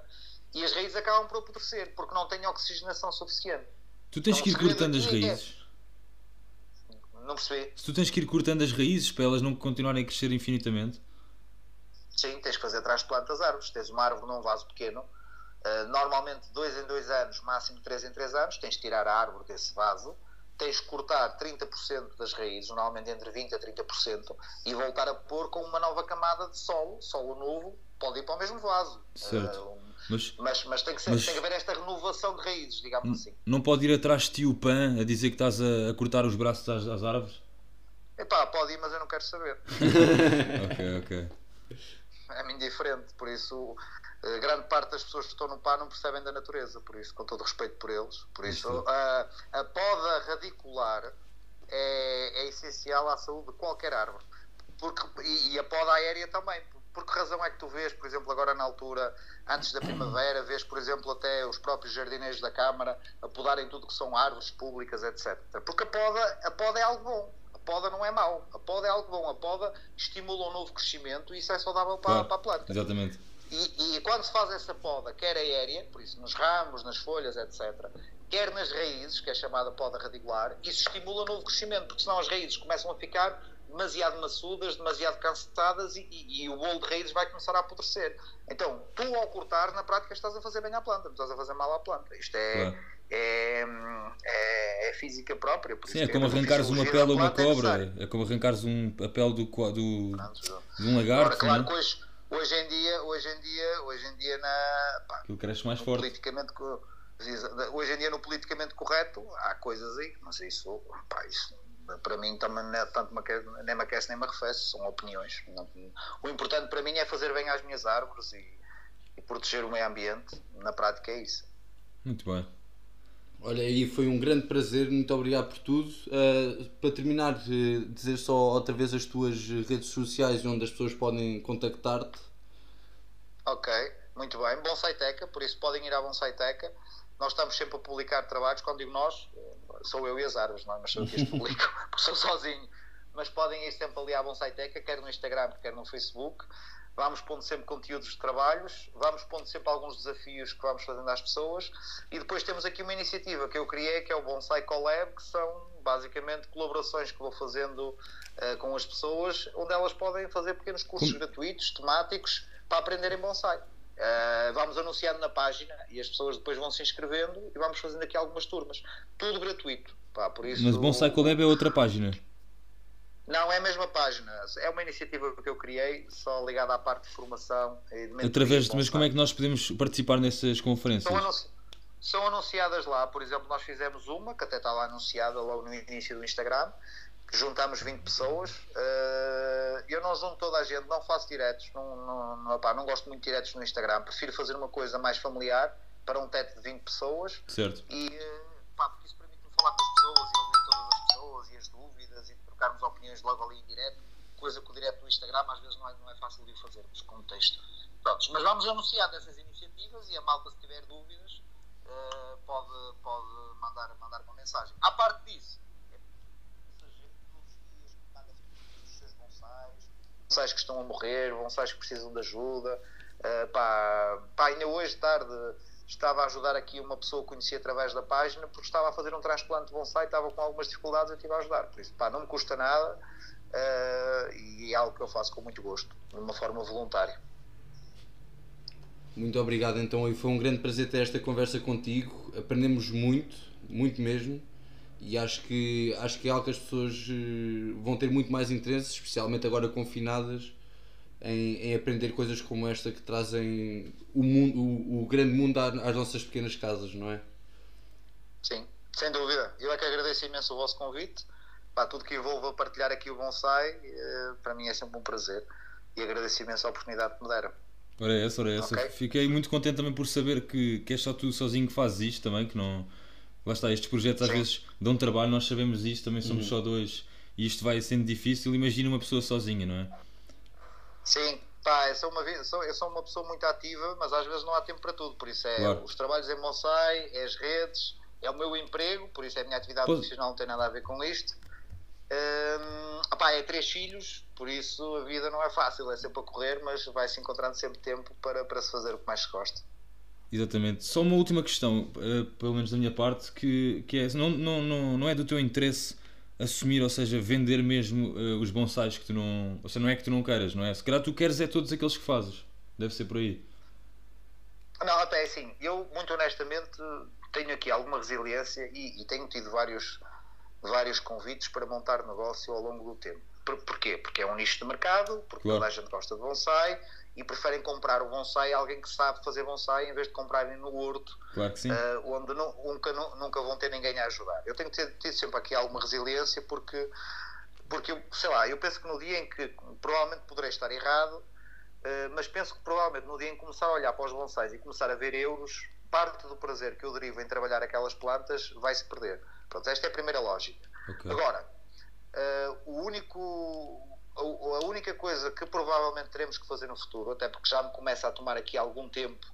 S2: e as raízes acabam por apodrecer porque não têm oxigenação suficiente.
S1: Tu tens
S2: Então,
S1: que ir cortando as
S2: aqui é-
S1: raízes.
S2: Não percebi?
S1: Se tu tens que ir cortando as raízes para elas não continuarem a crescer infinitamente.
S2: Sim, tens que fazer transplantes de árvores. Tens uma árvore num vaso pequeno, uh, normalmente dois em dois anos, máximo três em três anos, tens de tirar a árvore desse vaso, tens de cortar 30% das raízes, normalmente entre 20% a 30%, e voltar a pôr com uma nova camada de solo, solo novo, pode ir para o mesmo vaso.
S1: Certo.
S2: Uh,
S1: Mas
S2: mas, mas, tem, que ser,
S1: Mas-
S2: tem que haver esta renovação de raízes, digamos assim.
S1: não pode ir atrás de ti o pan a dizer que estás a, a cortar os braços às, às árvores?
S2: Epá, pode ir, mas eu não quero saber.
S1: Ok, ok.
S2: É-me indiferente, por isso eh, grande parte das pessoas que estão no PA não percebem da natureza, por isso, com todo respeito por eles, por Isso. a, a poda radicular é, é essencial à saúde de qualquer árvore. Porque, e, e a poda aérea também. Por que razão é que tu vês, por exemplo, agora na altura, antes da primavera, vês, por exemplo, até os próprios jardineiros da Câmara a podarem tudo que são árvores públicas, etc. Porque a poda, a poda é algo bom. A poda não é mau. A poda é algo bom. A poda estimula um novo crescimento e isso é saudável para,
S1: Claro.
S2: para a planta.
S1: Exatamente.
S2: E, e quando se faz essa poda, quer aérea, por isso nos ramos, nas folhas, etc., quer nas raízes, que é chamada poda radicular, isso estimula novo crescimento, porque senão as raízes começam a ficar demasiado maçudas, demasiado cansadas e, e- e o bolo de raízes vai começar a apodrecer. Então, tu ao cortar, na prática estás a fazer bem à planta, não estás a fazer mal à planta. Isto é,
S1: Claro.
S2: É, é- é física própria.
S1: Sim, é como arrancares uma pele
S2: da
S1: uma
S2: é
S1: cobra, é como arrancares um, a pele do, do,
S2: Pronto,
S1: de um
S2: Agora,
S1: lagarto,
S2: claro
S1: não
S2: que
S1: é?
S2: hoje, hoje em dia, hoje em dia, hoje em dia na, pá,
S1: Aquilo cresce mais forte.
S2: politicamente hoje em dia no politicamente correto há coisas aí mas isso, pá, isso para mim também não é tanto me aquece- nem me aquece nem me arrefece são opiniões Não- o importante para mim é fazer bem às minhas árvores e, e proteger o meio ambiente na prática é isso
S1: Muito bem.
S3: Olha, aí foi um grande prazer, muito obrigado por tudo. Uh, para terminar, uh, dizer só outra vez as tuas redes sociais onde as pessoas podem contactar-te.
S2: Ok, muito bem. Bonsaiteca, por isso podem ir à Bonsaiteca. Nós estamos sempre a publicar trabalhos. Quando digo nós, eh, sou eu e as árvores, não é? mas sou eu que as publico, porque sou sozinho. Mas podem ir sempre ali à Bonsaiteca, quer no Instagram, quer no Facebook. Vamos pondo sempre conteúdos de trabalhos, vamos pondo sempre alguns desafios que vamos fazendo às pessoas. E depois temos aqui uma iniciativa que eu criei, que é o Bonsai Collab, que são basicamente colaborações que vou fazendo eh, com as pessoas, onde elas podem fazer pequenos cursos
S1: Como-
S2: gratuitos, temáticos, para aprenderem bonsai. Uh, vamos anunciando na página e as pessoas depois vão se inscrevendo e vamos fazendo aqui algumas turmas. Tudo gratuito. Pá, por isso,
S1: Mas Bonsai Collab é outra página.
S2: Não, é a mesma página. É uma iniciativa que eu criei, só ligada à parte de formação e de
S1: Através de, mas como é que nós podemos participar nessas conferências?
S2: São, anunci- são anunciadas lá, por exemplo, nós fizemos uma, que até está lá anunciada logo no início do Instagram, que juntamos 20 pessoas. Eh, eu não junto toda a gente, não faço diretos, não, não, não, pá, não gosto muito de diretos no Instagram, prefiro fazer uma coisa mais familiar para um teto de 20 pessoas
S1: Certo.
S2: e eh, pá, porque isso permite-me falar com as pessoas e ouvir todas as pessoas e as dúvidas trocarmos opiniões logo ali em direto, coisa que o direto do Instagram às vezes não é, não é fácil de fazermos com o texto. Prontos, mas vamos anunciar dessas iniciativas e a malta se tiver dúvidas eh, pode, pode mandar, mandar uma mensagem. À parte disso, bonsais, bonsais que estão a morrer, bonsais que precisam de ajuda. Uh, pá, pá, ainda hoje tarde estava a ajudar aqui uma pessoa que conheci através da página porque estava a fazer um transplante de bonsai, estava com algumas dificuldades e estive a ajudar. Por isso, pá, não me custa nada uh, e é algo que eu faço com muito gosto, de uma forma voluntária.
S3: Muito obrigado, então. E foi um grande prazer ter esta conversa contigo. Aprendemos muito, muito mesmo. E acho que, acho que é algo que as pessoas eh, vão ter muito mais interesse, especialmente agora confinadas, em, em aprender coisas como esta que trazem o, mundo, o, o grande mundo às nossas pequenas casas, não é?
S2: Sim, sem dúvida. Eu é que agradeço imenso o vosso convite. Pá, tudo que envolva partilhar aqui o bonsai, eh, para mim é sempre um prazer. E agradeço imenso a oportunidade que me deram.
S1: Ora é essa, ora é essa. Okay. Fiquei muito contente também por saber que, que és só tu sozinho que fazes isto também, que não. Lá está, estes projetos às Sim. vezes dão trabalho, nós sabemos isto, também somos uhum. só dois e isto vai sendo difícil. Imagina uma pessoa sozinha, não é?
S2: Sim, pá, eu sou, uma, sou, eu sou uma pessoa muito ativa, mas às vezes não há tempo para tudo. Por isso é claro. os trabalhos em bonsai, é as redes, é o meu emprego, por isso é a minha atividade profissional, não tem nada a ver com isto. Hum, opá, é três filhos, por isso a vida não é fácil, é sempre a correr, mas vai-se encontrando sempre tempo para, para se fazer o que mais se gosta.
S1: Exatamente. Só uma última questão, uh, pelo menos da minha parte, que, que é, não, não, não, não é do teu interesse assumir, ou seja, vender mesmo uh, os bonsais que tu não. Ou seja, não é que tu não queiras, não é? Se calhar tu queres é todos aqueles que fazes. Deve ser por aí.
S2: Não, até assim, eu muito honestamente tenho aqui alguma resiliência e, e tenho tido vários, vários convites para montar negócio ao longo do tempo. Por, porquê? Porque é um nicho de mercado, porque claro. toda a gente gosta de bonsai e preferem comprar o bonsai a alguém que sabe fazer bonsai em vez de comprarem no horto,
S1: claro uh,
S2: onde nu, nunca, nunca vão ter ninguém a ajudar. Eu tenho tido, tido sempre aqui alguma resiliência porque, porque, sei lá, eu penso que no dia em que provavelmente poderei estar errado, uh, mas penso que provavelmente no dia em que começar a olhar para os bonsais e começar a ver euros, parte do prazer que eu derivo em trabalhar aquelas plantas vai se perder. Pronto, esta é a primeira lógica. Okay. Agora, uh, o único a única coisa que provavelmente teremos que fazer no futuro, até porque já me começa a tomar aqui algum tempo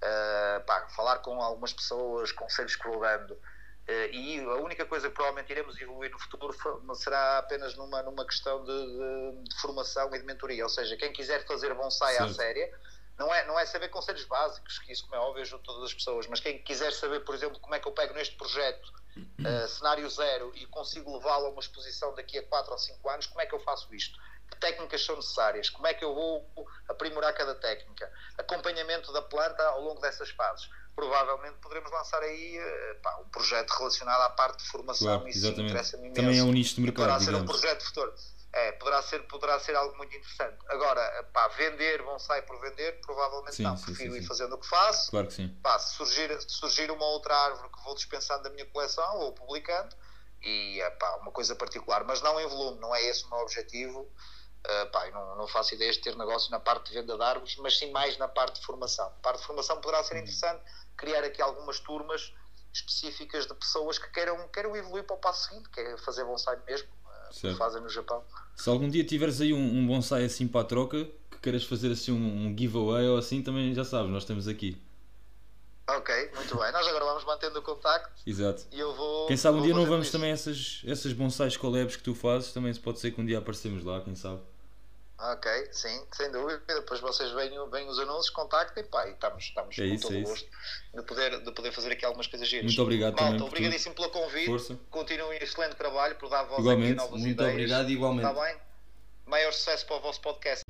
S2: uh, pá, falar com algumas pessoas, conselhos dando, uh, e a única coisa que provavelmente iremos evoluir no futuro será apenas numa, numa questão de, de, de formação e de mentoria. Ou seja, quem quiser fazer bonsai Sim. à séria, não é, não é saber conselhos básicos, que isso, como é óbvio, ajuda todas as pessoas, mas quem quiser saber, por exemplo, como é que eu pego neste projeto uh, cenário zero e consigo levá-lo a uma exposição daqui a 4 ou 5 anos, como é que eu faço isto? Que técnicas são necessárias? Como é que eu vou aprimorar cada técnica? Acompanhamento da planta ao longo dessas fases. Provavelmente poderemos lançar aí uh, pá, um projeto relacionado à parte de formação
S1: claro, isso interessa-me Também é um nicho de mercado.
S2: Poderá ser um projeto futuro. É, poderá, ser, poderá ser algo muito interessante. Agora, pá, vender bonsai por vender, provavelmente sim, não. Sim, Prefiro sim, ir fazendo o que faço.
S1: Claro que sim.
S2: Pá, se surgir, se surgir uma outra árvore que vou dispensando da minha coleção ou publicando, e é pá, uma coisa particular, mas não em volume, não é esse o meu objetivo. Uh, pá, não, não faço ideia de ter negócio na parte de venda de árvores, mas sim mais na parte de formação. A parte de formação poderá ser interessante, criar aqui algumas turmas específicas de pessoas que queiram, queiram evoluir para o passo seguinte, que é fazer bonsai mesmo certo. fazem no Japão.
S1: Se algum dia tiveres aí um, um bonsai assim para a troca, que queiras fazer assim um, um giveaway ou assim, também já sabes, nós temos aqui.
S2: Ok, muito bem. Nós agora vamos mantendo o contacto.
S1: Exato.
S2: E eu vou.
S1: Quem sabe um dia não vamos isso. também essas, essas bonsais collabs que tu fazes, também pode ser que um dia aparecemos lá, quem sabe.
S2: Ok, sim, sem dúvida. Depois vocês veem, veem os anúncios, contactem pá, e estamos, estamos
S1: é
S2: com
S1: isso,
S2: todo
S1: é
S2: o gosto de poder, de poder fazer aqui algumas coisas giras.
S1: Muito obrigado
S2: Malta,
S1: também.
S2: obrigadíssimo pelo convite.
S1: Força.
S2: Continuem um excelente trabalho por dar voz
S1: igualmente,
S2: aqui novas
S3: muito
S2: ideias.
S3: obrigado, igualmente.
S2: Está bem? Maior sucesso para o vosso podcast.